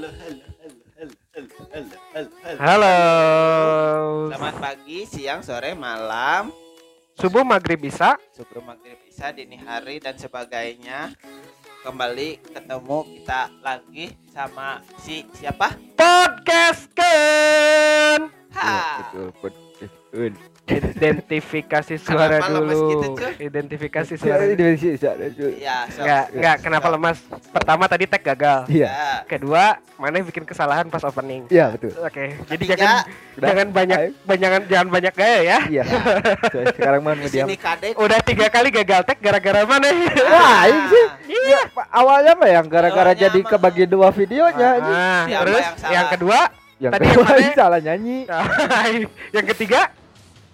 Halo, halo, halo, halo, halo, halo, halo, halo. Halo. Selamat pagi, siang, sore, malam, Subuh maghrib bisa. sebelum maghrib bisa, dini hari dan sebagainya. Kembali ketemu kita lagi sama si siapa? Podcast kan. Ha. betul un Identifikasi suara Kenapa dulu. gitu, Cuy? Identifikasi suara. dulu. Ya, so, Enggak, enggak kenapa lemas? Pertama tadi tag gagal. iya ya. Kedua, mana bikin kesalahan pas opening. iya betul Oke, jadi Ketiga, jangan Udah. jangan banyak Ayo. jangan jangan banyak gaya ya. iya So, sekarang mah di diam. Udah tiga kali gagal tag gara-gara mana? Wah, ini sih. Iya. Ya, awalnya mah yang gara-gara jadi kebagi dua videonya anjing. Ah, Siapa terus yang yang kedua, yang tadi kedua yang mana? salah nyanyi yang ketiga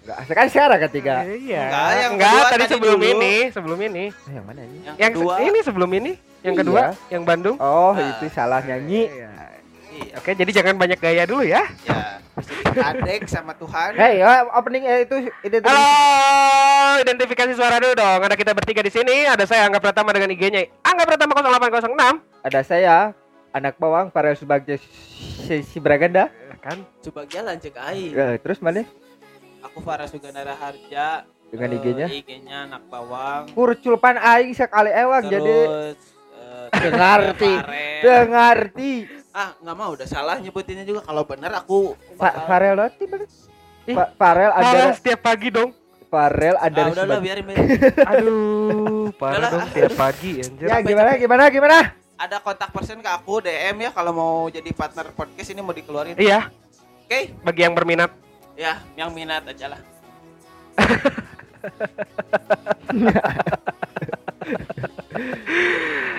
enggak sekarang sekarang ketiga Iya. Enggak, yang Enggak, kedua tadi tadi sebelum dulu. ini, sebelum ini. Eh, yang mana ini Yang, Yang kedua. ini sebelum ini, yang kedua, Iya. yang Bandung. oh Ah. itu salah nyanyi Iya. Iya, Oke, jadi jangan banyak gaya dulu ya. ya. Kadek sama Tuhan. Hei, eh, opening eh, itu itu Halo, identifikasi suara dulu dong. Ada kita bertiga di sini. Ada saya Angga Pratama dengan IG-nya Angga Pratama 0806. ada saya anak bawang para sebagai si, si Braganda Kan? Coba jalan cek aing. Eh, terus mana Aku Farah Sugandara Harja. dengan eh, IG-nya IG-nya anak bawang. kurculpan aing sekali ewang jadi Terus eh, dengarti Farel. dengarti Ah, nggak mau udah salah nyebutinnya juga. Kalau bener aku Pak Farel bener. Ih, Pak Farel Ada setiap pagi dong. Farel Ah, ada udahlah biarin biarin. Aduh, Udahlah. dong tiap pagi anjir. Ya gimana gimana gimana? Ada kontak person ke aku DM ya kalau mau jadi partner podcast ini mau dikeluarin. Iya, Oke, bagi yang berminat. Ya yang minat aja lah.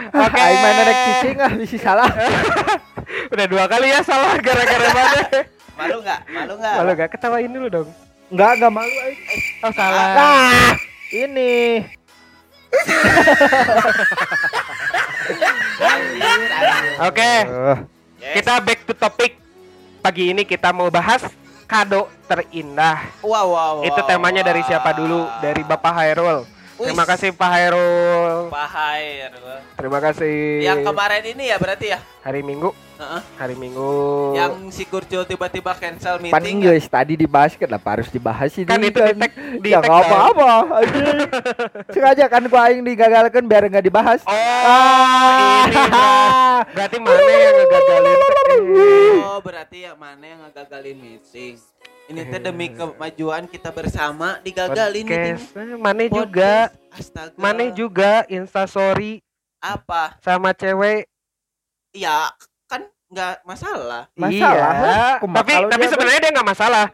Oke. Aing mana rek cicing ah bisi salah. Udah dua kali ya salah gara-gara mana? Malu nggak? Malu nggak? Malu gak? Ketawain dulu dong. Enggak enggak malu aing. Oh salah. Ah, ini. Anjir, anjir. Oke, Yes. kita back to topic. Pagi ini kita mau bahas kado terindah. Wow, wow, wow, Itu temanya dari siapa dulu? Dari Bapak Hairul. Terima kasih Pak Hairul. Pak Hair. Terima kasih. Yang kemarin ini ya berarti ya? hari Minggu, Heeh. hari Minggu. Yang si Kurcul tiba-tiba cancel pan meeting. ya? guys tadi dibahas kenapa harus dibahas ini kan itu di tag di ya tag kan? apa-apa sengaja kan gua aing digagalkan biar nggak dibahas Oh, Ah. ini bro. berarti mana yang ngegagalin Oh, berarti yang mana yang ngagagalin meeting? Ini teh demi kemajuan kita bersama digagalin. Podcast. Eh, Mana juga. Astaga. mana juga instastory Apa? sama cewek. Ya, kan nggak masalah. Masalah lah. Iya. Tapi tapi dia sebenarnya dia nggak masalah.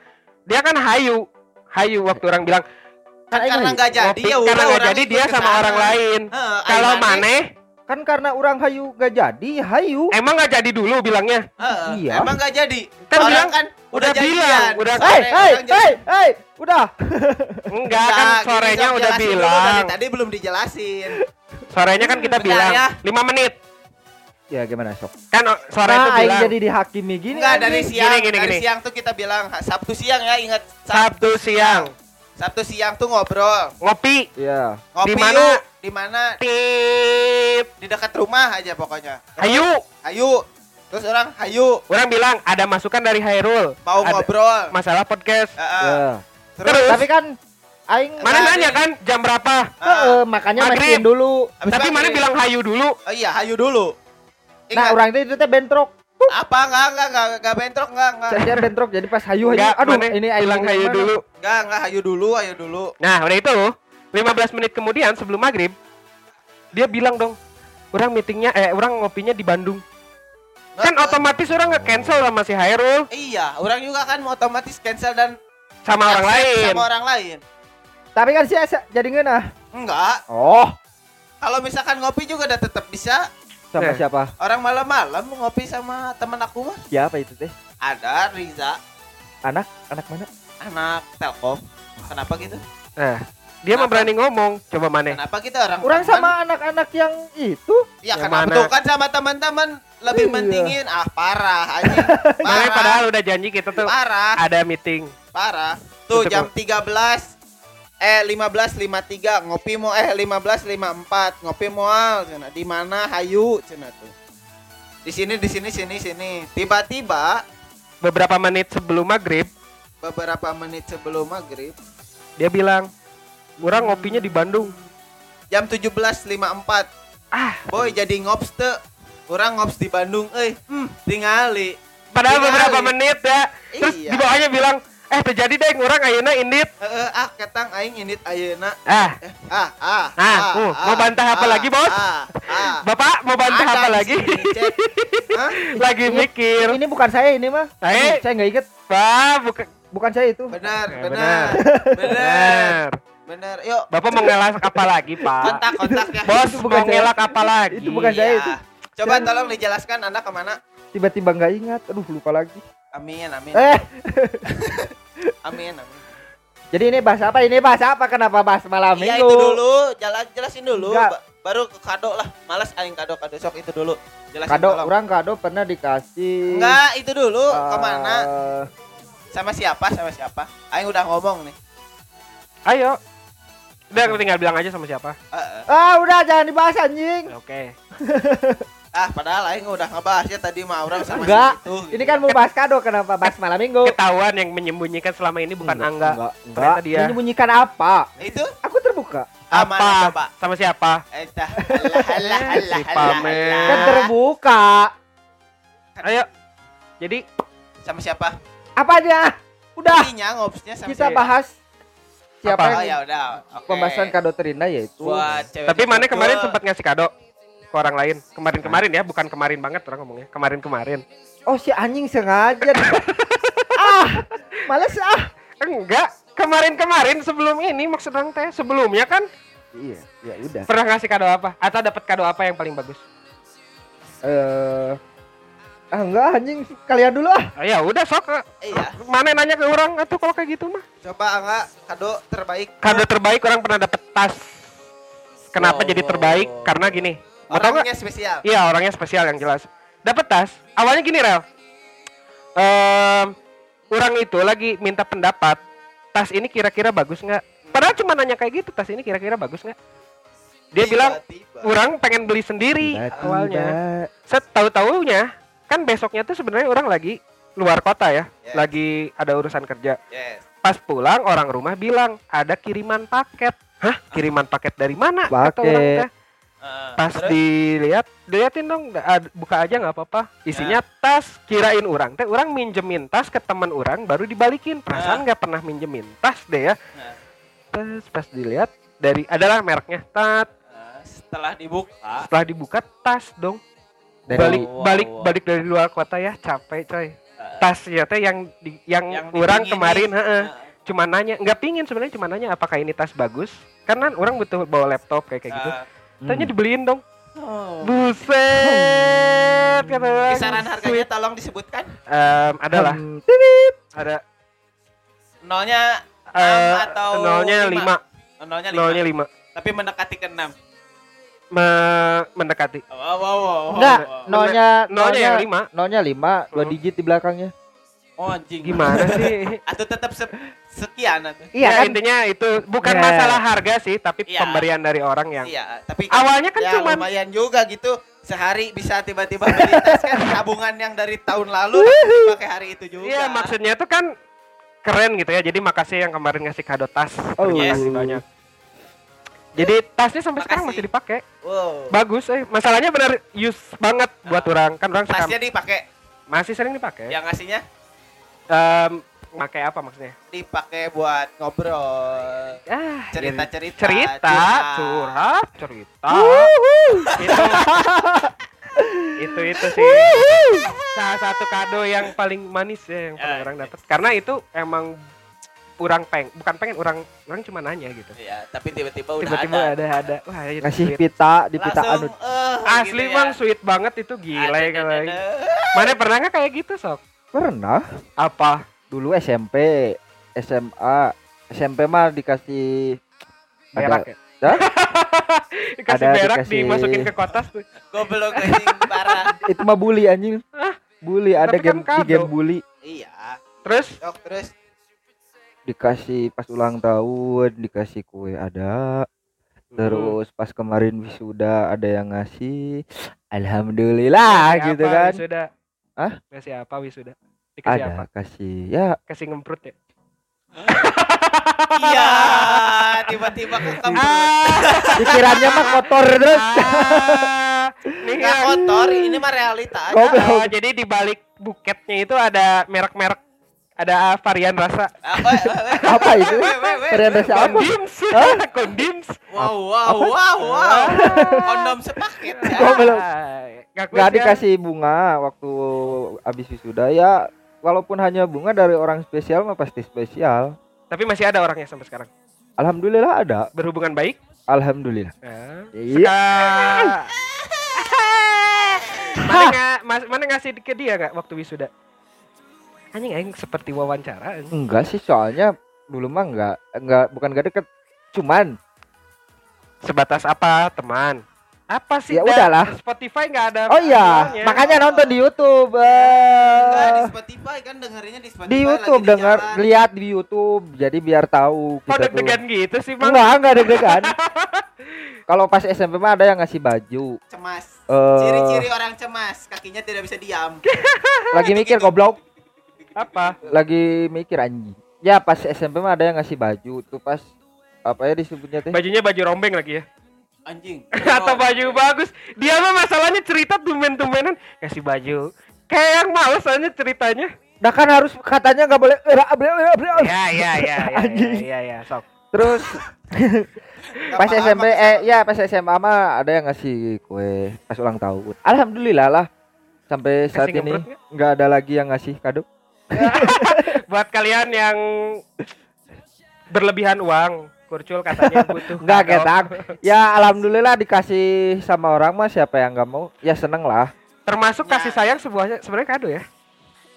Dia kan hayu. Hayu waktu orang bilang Kan karena nggak jadi ya karena nggak jadi dia sama orang lain. Kalau maneh kan karena orang hayu gak jadi hayu emang nggak jadi dulu bilangnya. Heeh, Iya. Emang nggak jadi. Kan orang bilang- kan udah jadian. bilang, udah- Sore hei hei hei hei udah Enggak kan Nah, gini, sorenya udah dulu, bilang. dari tadi belum dijelasin. Sorenya kan kita Bentar bilang ya. 5 menit. ya gimana sok Kan sore itu nah aing bilang jadi dihakimi gini Enggak dari siang, Gini, gini, dari gini. siang tuh kita bilang Sabtu siang ya ingat Sabtu siang Sabtu siang tuh ngobrol. ngopi Iya. Ngopi Di mana? Di mana? tip Di dekat rumah aja pokoknya. hayu Hayu. Terus orang hayu orang bilang ada masukan dari Hairul mau Ada ngobrol. masalah podcast Heeh. Ya. Terus, Terus? Tapi kan aing mana Nah, nanya kan jam berapa Heeh, makanya Maghrib. matiin dulu. habis tapi mana bilang hayu dulu Oh iya, hayu dulu. Nah, Ingat, orang itu itu teh bentrok. apa enggak enggak enggak enggak bentrok enggak enggak. Saya bentrok jadi pas hayu hayu. Enggak, Aduh, mana ini aing bilang ini hayu dulu Enggak enggak hayu dulu, hayu dulu. nah udah itu 15 menit kemudian sebelum maghrib dia bilang dong orang meetingnya eh orang ngopinya di Bandung kan Nah, otomatis orang nge cancel sama si Hairul Iya, orang juga kan otomatis cancel dan sama orang lain Sama orang lain. Tapi kan sih jadi ngeunah. Enggak. Oh, Kalau misalkan ngopi juga udah tetap bisa. sama Eh. siapa? Orang malam-malam mau ngopi sama temen aku mah. Siapa itu teh? Ada Riza, Anak anak mana? anak Telkom. Kenapa gitu? nah dia mau Kenapa? berani ngomong coba mana Kenapa kita orang Orang sama anak-anak yang itu. Ya Yang kenapa mana? tuh kan sama teman-teman lebih Iya. mentingin ah parah. Mana Parah. padahal udah janji kita tuh Parah, ada meeting parah. Tuh Tutup, jam 13 eh 15.53 ngopi mau eh 15.54 ngopi moal cenah di mana hayu cenah tuh Di sini di sini sini sini. Tiba-tiba beberapa menit sebelum maghrib beberapa menit sebelum maghrib dia bilang orang ngopinya di Bandung. Jam 17.54 ah. Boy jadi ngops teu orang ngops di Bandung eh hmm, tingali padahal Tingali. beberapa menit ya. Terus Iya. di bawahnya bilang eh terjadi deh orang ayeuna indit Heeh, ah ketang aing init ayeuna. Ah. Eh, ah ah Ah, uh, mau bantah apa lagi, Bos? ah, ah. bapak mau bantah Ada apa lagi? lagi Ini- mikir. Ini bukan saya ini mah. Eh. Aduh, Saya nggak inget. wah bukan Bukan saya itu. benar. benar. Benar. Benar benar yuk bapak mau ngelak apa lagi pak kontak kontak ya bos Itu bukan mau ngelak apa lagi Itu bukan saya Iya. itu. coba Saya- tolong dijelaskan anda ke mana Tiba-tiba nggak ingat. Aduh lupa lagi. amin amin Eh, amin amin jadi ini bahas apa? Ini bahas apa? Kenapa bahas malam Iya minggu? itu dulu, jalan jelasin dulu. Enggak. Ba- Baru ke kado lah. Males aing kado kado sok itu dulu. Jelasin Kado, tolong. orang kado pernah dikasih. Enggak, itu dulu. eh, Ke mana? Sama siapa? Sama siapa? Aing udah ngomong nih. ayo udah tinggal bilang aja sama siapa Eh, eh. Ah, udah jangan dibahas anjing. oke Ah, padahal aing udah ngebahasnya tadi mah orang sama Enggak. si itu. gitu. Ini kan mau bahas kado, kenapa bahas malam minggu? ketahuan yang menyembunyikan selama ini bukan angga Enggak, enggak. Dia. Menyembunyikan apa? itu Aku terbuka. ah, mana apa sama siapa Eh. Alah. Kan terbuka. ayo jadi Sama siapa? Apanya? Udah, Intinya ngopsnya sama kita siapa? bahas siapa Apa? Oh yang ya udah. Oke. pembahasan kado terindah yaitu Buat cewek tapi mana kemarin sempat ngasih kado ke orang lain kemarin-kemarin ya bukan kemarin banget orang ngomongnya kemarin-kemarin Oh si anjing sengaja. ah, males ah. enggak kemarin-kemarin sebelum ini maksud orang teh sebelumnya kan Iya, ya udah. pernah ngasih kado apa atau dapat kado apa yang paling bagus Eh ah enggak anjing kalian dulu ah. Ah, ya udah sok Iya. mana nanya ke orang atau kalau kayak gitu mah Coba enggak kado terbaik. kado terbaik orang pernah dapat tas kenapa Wow, jadi wow, terbaik wow. karena gini mau Orangnya spesial. Iya orangnya spesial yang jelas. Dapat tas. Awalnya gini rel. Ehm, orang itu lagi minta pendapat. Tas ini kira-kira bagus nggak? Padahal cuma nanya kayak gitu. Tas ini kira-kira bagus nggak? Dia bilang Tiba-tiba. orang pengen beli sendiri awalnya. Setahu taunya kan besoknya tuh sebenarnya orang lagi luar kota ya, Yes. lagi ada urusan kerja. Yes. Pas pulang orang rumah bilang ada kiriman paket. Hah? Kiriman paket dari mana? Kata Paket. orang teh. Eh, pas terus? dilihat diliatin dong buka aja nggak apa-apa isinya tas kirain orang teh orang minjemin tas ke teman orang baru dibalikin perasaan nggak pernah minjemin tas deh ya Nah. terus pas dilihat dari adalah mereknya tat Eh, setelah dibuka setelah dibuka tas dong Dari- balik Wow, balik wow. balik dari luar kota ya capek coy eh, tasnya teh yang di, yang, yang orang dipinginin. kemarin heeh, Eh, cuma nanya nggak pingin sebenarnya cuma nanya apakah ini tas bagus karena orang butuh bawa laptop kayak kayak gitu eh, tanya dibeliin dong oh. Buset, kata orang. Kisaran harganya tolong disebutkan. Em, adalah Hmm, ada Nolnya eh, enam atau nolnya lima? lima, nolnya lima. nolnya lima, Tapi mendekati ke enam. Me- mendekati. Oh, wow, wow, wow, Enggak, wow. nolnya Nolnya yang lima. Nolnya lima, dua Hmm. digit di belakangnya. Oh anjing. Gimana sih? Atau tetap se- sekian atau? Iya ya, kan? intinya itu bukan Ya. masalah harga sih, tapi Iya. pemberian dari orang yang Iya, tapi awalnya kan ya, cuman lumayan juga gitu. Sehari bisa tiba-tiba beli tas kan tabungan yang dari tahun lalu dipakai hari itu juga. Iya, maksudnya tuh kan keren gitu ya. Jadi makasih yang kemarin ngasih kado tas. Oh, Terima yes. kasih banyak. Jadi tasnya sampai sekarang Makasih. masih dipakai. Wow. Bagus, eh. Masalahnya benar use banget buat Ah. orang. Kan orang Tasnya dipakai. masih sering dipakai. Yang ngasihnya Em, pakai apa maksudnya? dipakai buat ngobrol. Ah, Cerita-cerita, cerita, curhat. curhat, cerita. itu, itu itu sih salah satu kado yang paling manis ya yang pernah Ya, orang ya. dapat. Karena itu emang kurang peng, bukan pengen orang orang cuma nanya gitu. Iya, tapi tiba-tiba udah Tiba-tiba ada. ada ada. Wah, itu Ngasih sweet. pita di pita anu. eh, Asli gitu bang ya. sweet banget itu gila ya Ada, kalau. ada, ada. Mana pernah nggak kayak gitu sok? Pernah. Apa? Dulu SMP, SMA, SMP mah dikasih Berak ya? Hah? dikasih Ada berak dikasih- dimasukin ke kotas tuh. Goblok anjing parah. itu mah bully anjing. Bully ada Tapi kan game di kado. game bully Iya. Terus Sok terus dikasih pas ulang tahun dikasih kue ada Terus pas kemarin wisuda ada yang ngasih alhamdulillah Ngasih gitu apa kan. Wisuda? Hah? Ngasih apa wisuda? Dikasih Ada apa? kasih ya Kasih ngemprut ya? Iya, tiba-tiba ke kamar. Ah, pikirannya mah kotor terus. ah, nih Nggak kotor, ini mah realita. aja. Oh, jadi di balik buketnya itu ada merek-merek ada varian rasa. Ah, weh. Apa itu? Varian rasa apa? Kondims. Kondims. Wow, wow, wow, wow. Kondom sepaket ya. Gak, Nggak dikasih bunga waktu habis wisuda ya walaupun hanya bunga dari orang spesial mah pasti spesial. Tapi masih ada orangnya sampai sekarang. Alhamdulillah ada. Berhubungan baik. Alhamdulillah. Nah, Iya. mana nggak mana ngasih ke dia nggak waktu wisuda? Anjing aing seperti wawancara. anjing. Enggak sih soalnya dulu mah enggak enggak bukan enggak deket cuman Sebatas apa, teman? Apa sih? Ya Da- udahlah. Spotify nggak ada. oh iya aturannya. makanya nonton di YouTube Enggak, di. Spotify kan dengerinnya di Spotify di YouTube lagi di jalan. lihat di YouTube jadi biar tahu tuh deg-degan gitu sih, Bang? enggak enggak deg-degan kalau pas SMP mah ada yang ngasih baju cemas. Eh. Ciri-ciri orang cemas, kakinya tidak bisa diam. lagi mikir goblok Apa? lagi mikir anjing ya pas SMP mah ada yang ngasih baju tuh pas apa ya disebutnya teh Bajunya baju rombeng lagi ya. Anjing. Atau baju bagus. Dia mah masalahnya cerita tumen-tumenan kasih baju. Kayak yang males aja ceritanya. Nah kan harus katanya nggak boleh "Era, bre, bre, bre." Ya, ya, ya, ya, ya, Anjing. ya, ya, sok. terus pas SMP eh ya pas SMA mah ada yang ngasih kue pas ulang tahun alhamdulillah lah sampai saat ini nggak ada lagi yang ngasih kado Buat kalian yang berlebihan uang, kurcul katanya butuh. nggak ketak ya alhamdulillah dikasih sama orang mah siapa yang nggak mau ya seneng lah Termasuk Ya. kasih sayang sebuahnya sebenarnya kado ya.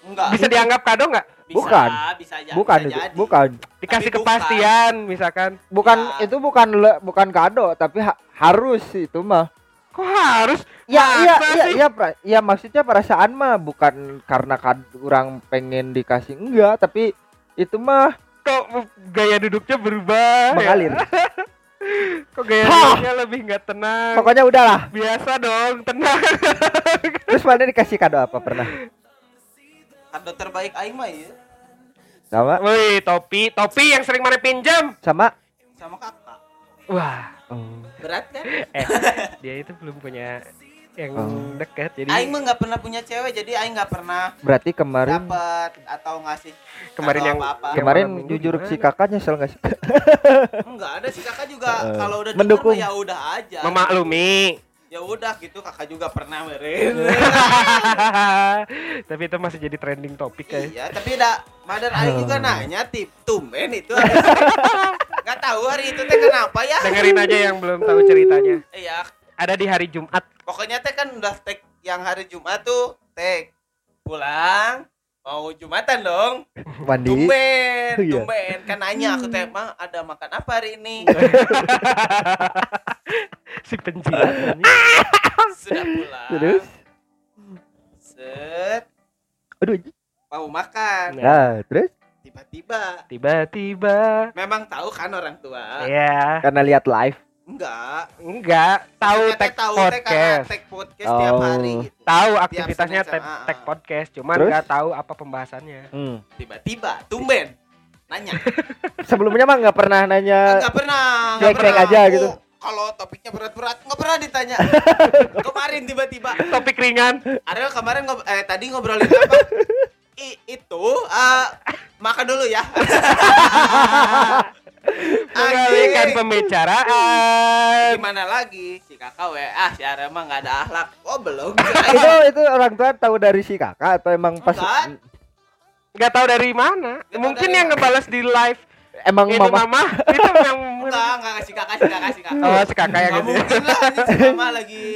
Enggak. Bisa dianggap kado nggak? Bisa, bukan. Bisa aja. bukan bisa itu jadi. bukan Dikasih Tapi bukan. kepastian misalkan. bukan Ya. itu bukan le- bukan kado tapi ha- harus itu mah Kok harus? Ya Masa iya iya iya pra- ya maksudnya perasaan mah bukan karena kad orang pengen dikasih enggak tapi itu mah Kok gaya duduknya berubah? ya? mengalir. Kok gaya duduknya lebih nggak tenang? Pokoknya udahlah. Biasa dong, tenang. Terus mana dikasih kado apa pernah? Kado terbaik aing mah ya Sama Wih, topi, topi yang sering mana pinjam. sama sama kakak. Wah, oh. Berat kan? eh dia itu belum punya yang Oh. dekat jadi Aing mah nggak pernah punya cewek, jadi aing nggak pernah berarti kemarin dapat atau ngasih kemarin kado yang apa-apa. yang kemarin minggu jujur gimana? si kakak nyesel nggak sih? Enggak ada sih kakak juga Eh, kalau udah mendukung. mendukung ya udah aja. memaklumi. Ya udah gitu kakak juga pernah meren. Tapi itu masih jadi trending topik kayak. iya, tapi dah Mother aing juga nanya tip tumben itu. Enggak tahu hari itu teh kenapa ya? Dengerin aja yang belum tahu ceritanya. Iya, Ada di hari Jumat. pokoknya teh kan udah tag yang hari Jumat tuh tag pulang mau Jumatan dong. Mandi. Tumben, Iya. tumben. Kan nanya aku teh, "Mah, ada makan apa hari ini?" si penjilat. Sudah pulang. Terus? Set, Aduh. mau makan. Nah. Nah, terus Tiba-tiba Tiba-tiba. memang tahu kan orang tua? Ya, karena lihat live. Enggak. enggak tahu tag teh tahu podcast. tag podcast tiap Oh. hari gitu. Tahu aktivitasnya tag, sama- tag podcast, cuman Terus? enggak tahu apa pembahasannya. Hmm. Tiba-tiba tumben nanya. Sebelumnya mah nggak pernah nanya. Enggak pernah. pernah. aja Aku gitu. Kalau topiknya berat-berat nggak pernah ditanya. Kemarin tiba-tiba Topik ringan. Ariel kemarin ngob eh tadi ngobrolin apa? I, itu eh, makan dulu ya. Mengalihkan pembicaraan. Gimana lagi? Si kakak ah si Ariel mah nggak ada akhlak. Oh belum. itu itu orang tua tahu dari si kakak atau emang pas Enggak. Enggak tahu dari mana. tahu Mungkin dari yang ngebalas di live emang ini mama mama itu yang Enggak, enggak si kakak, si kakak, si kakak. Oh, si kakak yang gitu. mungkin lah, ini si mama lagi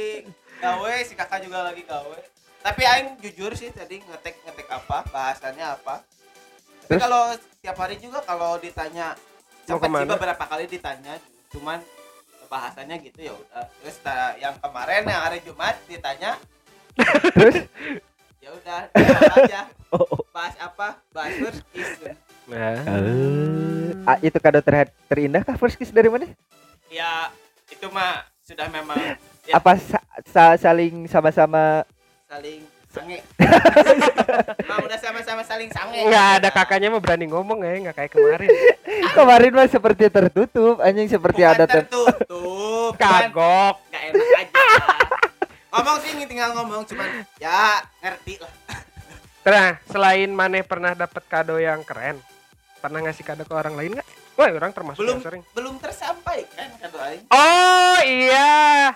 gawe, si kakak juga lagi gawe. Tapi aing jujur sih tadi ngetek ngetek apa, bahasannya apa. Tapi Terus? kalau tiap hari juga kalau ditanya sempat sih beberapa kali ditanya, cuman bahasannya gitu ya udah. Terus ta- yang kemarin yang hari Jumat ditanya, terus ya udah aja. oh, oh. Bahas apa? Bahas kiss. Nah, Eh, ah, itu kado ter terindah kah first kiss dari mana? Ya itu cuma sudah memang ya, Apa sa- sa- saling sama-sama? Saling sange. Emang udah sama-sama saling sange. Nggak ada kakaknya mah berani ngomong ya, nggak kayak kemarin. kemarin mah seperti tertutup anjing seperti Bukan ada tertutup Kagok. nggak enak aja. Ngomong sih tinggal ngomong cuman ya ngerti lah. Nah, selain Mane pernah dapat kado yang keren, pernah ngasih kado ke orang lain nggak? Wah, orang termasuk belum yang sering. belum tersampaikan kado aing Oh iya,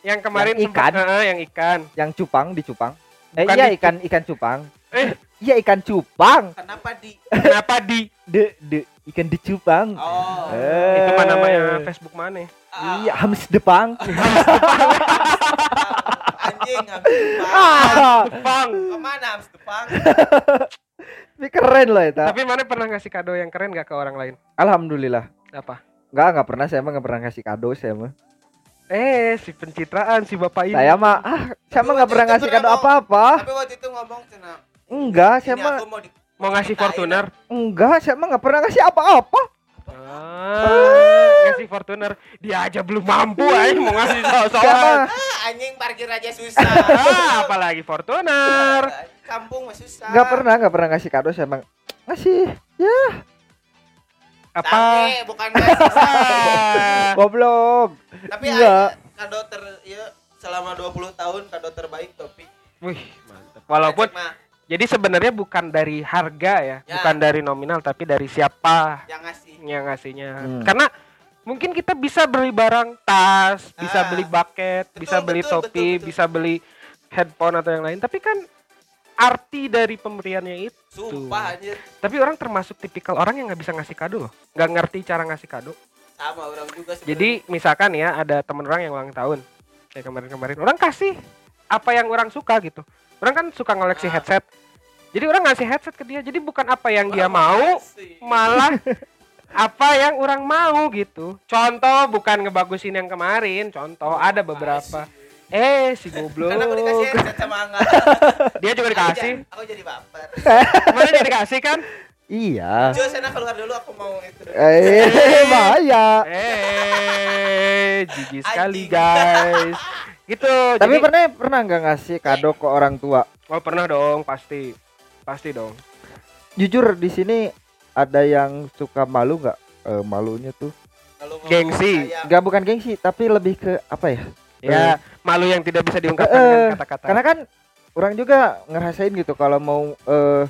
yang kemarin Yang sempat- ikan? Heeh, yang ikan. yang cupang di cupang. Eh Bukan iya di- ikan ikan cupang. Eh. Iya ikan cupang. kenapa di Kenapa di? De de ikan di cupang. oh Eh. Itu mah namanya Facebook Mane. ah, Iya hams depang. anjing habis Jepang Ah, Bang. ke mana habis Jepang ini keren loh itu. Tapi Mane pernah ngasih kado yang keren gak ke orang lain? Alhamdulillah. Apa? Enggak, enggak pernah saya mah enggak pernah ngasih kado saya mah. Eh, si pencitraan si bapak ini. Saya mah ah, saya mah enggak pernah ngasih kado apa-apa. tapi waktu itu ngomong cina Enggak, saya mah aku mau di mau ngasih Fortuner. enggak, saya mah enggak pernah ngasih apa-apa. Ah, ngasih Fortuner. Dia aja belum mampu aja mau ngasih Saya soal. mah ah, anjing parkir aja susah Ah, apalagi Fortuner. kampung mah susah enggak pernah, enggak pernah ngasih kado saya mah ngasih. Ya, Apa? Sange, bukan ngasih. Ah, goblok. tapi aing kado ter ya selama 20 tahun kado terbaik topi Wih, mantap. Walaupun jadi sebenarnya bukan dari harga ya, Ya. bukan dari nominal tapi dari siapa yang ngasih yang ngasihnya. Hmm. Karena mungkin kita bisa beli barang tas, bisa Ah. beli bucket, Betul, bisa beli betul, topi, betul, betul. bisa beli headphone atau yang lain. Tapi kan arti dari pemberiannya itu. sumpah anjir Tapi orang termasuk tipikal orang yang nggak bisa ngasih kado loh, nggak ngerti cara ngasih kado. sama orang juga sebenarnya. Jadi misalkan ya ada temen orang yang ulang tahun kayak kemarin-kemarin, orang kasih apa yang orang suka gitu. Orang kan suka ngoleksi Ah. headset. Jadi orang ngasih headset ke dia. Jadi bukan apa yang dia Wah, mau, makasih. malah apa yang orang mau gitu. Contoh bukan ngebagusin yang kemarin, contoh ada beberapa. Eh si goblok. Kan aku dikasih headset sama Angga. Dia juga Aku dikasih. jadi- Aku jadi baper. Mana dia dikasih kan? Iya. Jo sana keluar dulu aku mau itu. dulu. Eh, bahaya. Eh, jijik sekali guys. Gitu. Tapi jadi- pernah pernah nggak ngasih kado ke orang tua? Oh pernah dong, pasti, pasti dong. Jujur di sini ada yang suka malu nggak? Eh, malunya tuh ngomong Gengsi. nggak bukan gengsi tapi lebih ke apa ya? Ya, malu yang tidak bisa diungkapkan Eh, dengan kata-kata. Karena kan orang juga ngerasain gitu kalau mau eh,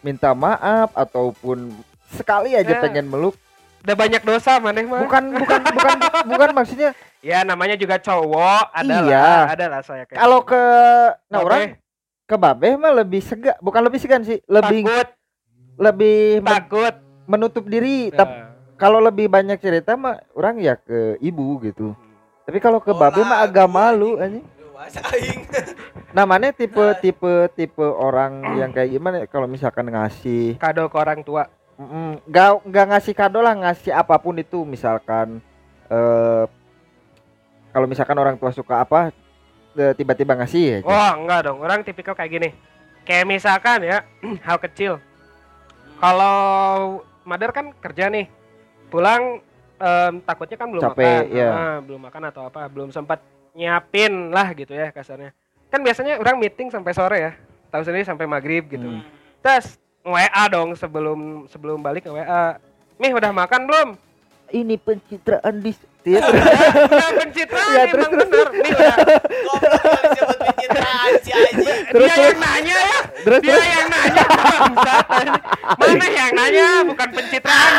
minta maaf ataupun sekali aja Ya. pengen meluk. Udah banyak dosa maneh mah. Bukan bukan bukan bukan maksudnya Ya namanya juga cowok, ada Iya. lah, ada lah saya kayak. kalau ke nah Babe, orang ke babe mah lebih segan, bukan lebih segan sih, lebih takut, lebih men- takut. menutup diri. Tapi Nah, kalau lebih banyak cerita mah orang ya ke ibu gitu. Tapi kalau ke Oh, babe mah agak malu anjing. anjing. Luas aing. Namanya tipe tipe tipe orang yang kayak gimana ya, kalau misalkan ngasih kado ke orang tua. mm, nggak nggak ngasih kado lah ngasih apa pun itu misalkan eh kalau misalkan orang tua suka apa eh, tiba-tiba ngasih aja. Wah, enggak dong. Orang tipikal kayak gini. Kayak misalkan ya, hal kecil. Kalau Mother kan kerja nih. Pulang em, takutnya kan belum Capek, makan. iya. Ah, belum makan atau apa, belum sempat nyiapin lah gitu ya kasarnya. Kan biasanya orang meeting sampai sore ya. Tahu sendiri sampai maghrib gitu. Hmm. Terus WA dong sebelum sebelum balik ke WA. Mih udah makan belum? Ini pencitraan di Iya, Udah pencitraan Ya, emang terus, terus, bener. Nih udah disebut pencitraan si anjing. Terus, dia terus. yang nanya ya. Terus Dia terus yang nanya. Mana yang nanya bukan pencitraan.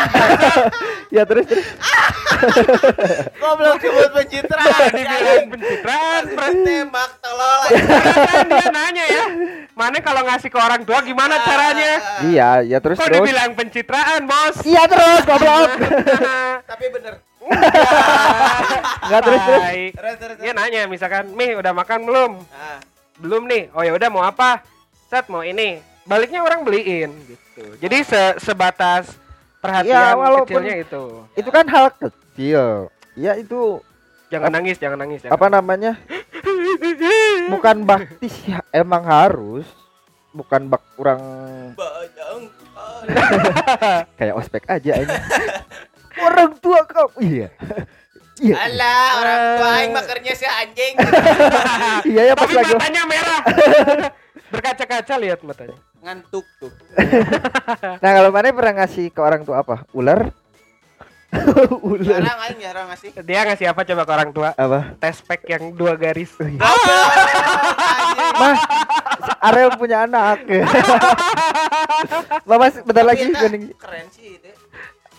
ya terus terus Goblok disebut pencitraan Dibilang pencitraan. Terus tembak tolol. Kan dia nanya ya. Mana kalau ngasih ke orang tua gimana caranya? iya ya terus Kok terus dibilang pencitraan, Bos? iya terus goblok Tapi bener. Nggak, terus, terus. Terus terus. Dia nanya misalkan, "Mih, udah makan belum?" Nah, belum nih. Oh ya udah mau apa? Set mau ini. Baliknya orang beliin gitu. Jadi se- sebatas perhatian Ya, walaupun- kecilnya itu. itu kan hal kecil. Ya itu jangan nangis jangan nangis jangan apa namanya? Bukan bakti sih emang harus. Bukan bak kurang kayak ospek aja ini orang tua kau iya Iya. Alah, orang tua aing makernya si anjing. Iya ya pas Tapi lagi. matanya merah. Berkaca-kaca lihat matanya. Ngantuk tuh. Nah, kalau mana pernah ngasih ke orang tua apa? Ular? Ular. Jarang aing jarang ngasih. Dia ngasih apa coba ke orang tua? Apa? Test pack yang dua garis. Goblok, anjing. Mah, Ariel punya anak. Mama bentar Tapi lagi keren sih itu.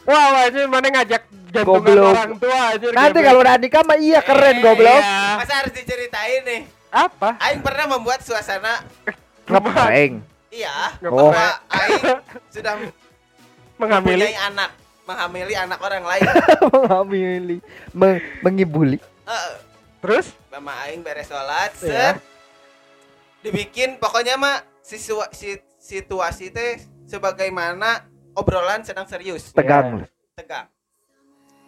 Wah, aja mana ngajak jantungan Goblok. orang tua aja. Nanti kalau udah nikah mah iya keren Eh, goblok. iya. Masa harus diceritain nih? apa? Aing pernah membuat suasana Ngeprank. iya Oh. Aing sudah Menghamili. mempunyai anak, menghamili anak orang lain. Menghamili, meng- mengibuli. Heeh. Terus? Mama Aing beres sholat, Iya. set. Dibikin pokoknya mah siswa, si, situasi teh sebagaimana obrolan sedang serius, Tegang. tegang.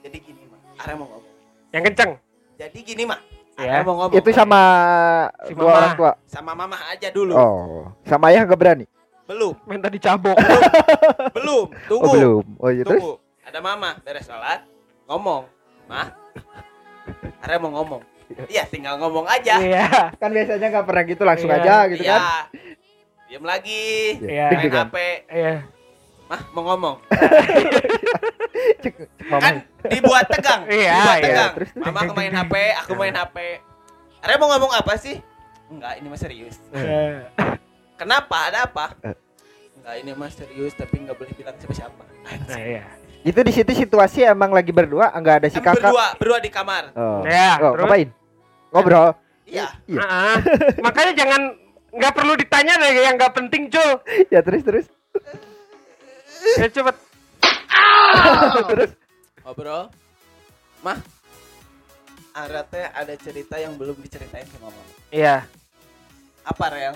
Jadi gini mah, Ara mau ngomong. Yang kenceng. Jadi gini mah, Iya. Ara mau ngomong. Itu sama Si dua mama. orang tua. sama mama aja dulu. Oh, sama ayah gak berani. Belum, Minta dicabok. belum. Tunggu. Oh, belum. Oh, iya terus. Tunggu. Ada mama beres sholat ngomong, "Mah, Ara mau ngomong." Iya, tinggal ngomong aja. Iya. Kan biasanya gak pernah gitu langsung Iya. aja gitu Iya. kan. Diam lagi. Iya. Deg Main degan. HP. Iya. Mah, mau ngomong. Kan dibuat tegang. Iya, dibuat iya. tegang. Terus, terus. Mama aku main HP, aku main HP. Ara mau ngomong apa sih? Enggak, ini mah serius. Iya. Kenapa? Ada apa? Eh. Enggak, ini mah serius tapi enggak boleh bilang siapa-siapa. Nah, iya. Itu di situ situasi emang lagi berdua, enggak ada si kakak. berdua, berdua di kamar. Oh. Ya, Oh, terus? ngapain? Ngobrol. Iya. Iya. Ah, makanya jangan nggak perlu ditanya deh yang nggak penting cuy. ya terus terus. Ya cepet. terus. Ngobrol. Mah, Ara teh ada cerita yang belum diceritain sama mama. Iya. Apa, Rel?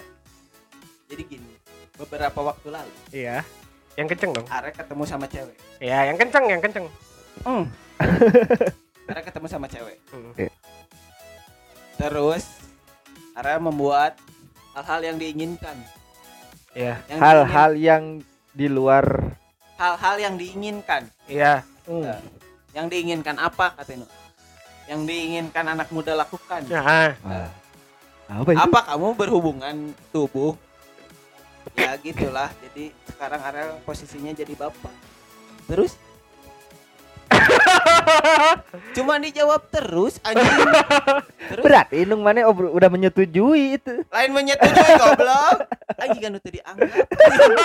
Jadi gini, beberapa waktu lalu Iya. Yang kenceng dong. Ara ketemu sama cewek. Iya, yang kenceng, yang kenceng. Hmm. Ara ketemu sama cewek. Hmm. Terus Ara membuat hal-hal yang diinginkan. Iya. Hal-hal yang di luar hal-hal yang diinginkan. Iya. Nah, yang diinginkan apa katanya? Yang diinginkan anak muda lakukan. Nah, Ah. apa itu? Apa kamu berhubungan tubuh? Ya gitulah. Jadi sekarang Ara posisinya jadi bapak. Terus? Cuma dijawab terus anjing. Terus Berarti Inung mana obro- udah menyetujui itu. lain menyetujui goblok. Anjing kan tadi dianggap.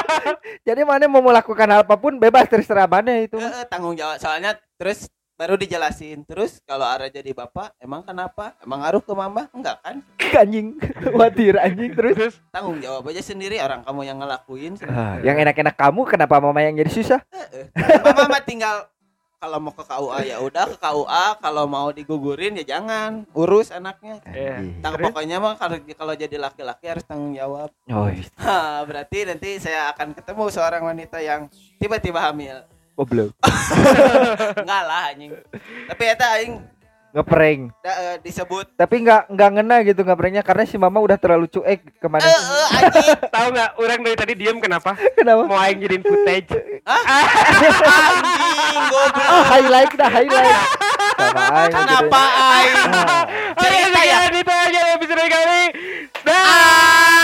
Jadi mana mau melakukan hal apa pun bebas terserah mana itu. Eh, eh, tanggung jawab soalnya terus baru dijelasin. Terus kalau Ara jadi bapak, emang kenapa? Emang ngaruh ke mama? Enggak kan? anjing, khawatir anjing terus. terus Tanggung jawab aja sendiri orang kamu yang ngelakuin. Ah, yang enak-enak kamu kenapa mama yang jadi susah? Eh, eh. Mama tinggal kalau mau ke KUA ya udah ke KUA, kalau mau digugurin ya jangan urus anaknya. Iya. Anjing. Tang pokoknya mah kalau kalau jadi laki-laki harus tanggung jawab. Oh, iya. Ha, berarti nanti saya akan ketemu seorang wanita yang tiba-tiba hamil. goblok. Enggak lah anjing. Tapi eta aing Ngeprank. da- eh, disebut Tapi nggak nggak ngena gitu ngepranknya karena si mama udah terlalu cuek ke mana? eh eh anjing. tahu nggak orang dari tadi diem kenapa? Kenapa? Mau aing jadiin footage. Anjing goblok. Ah, highlight dah highlight. Aing. Kenapa aing? Ah. Cerita ya. Itu aja episode kali. Dah.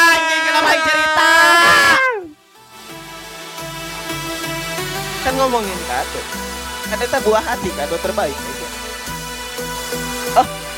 Anjing kenapa aing cerita? Kan ngomongin kado. Kan eta buah hati kado terbaik. Oh,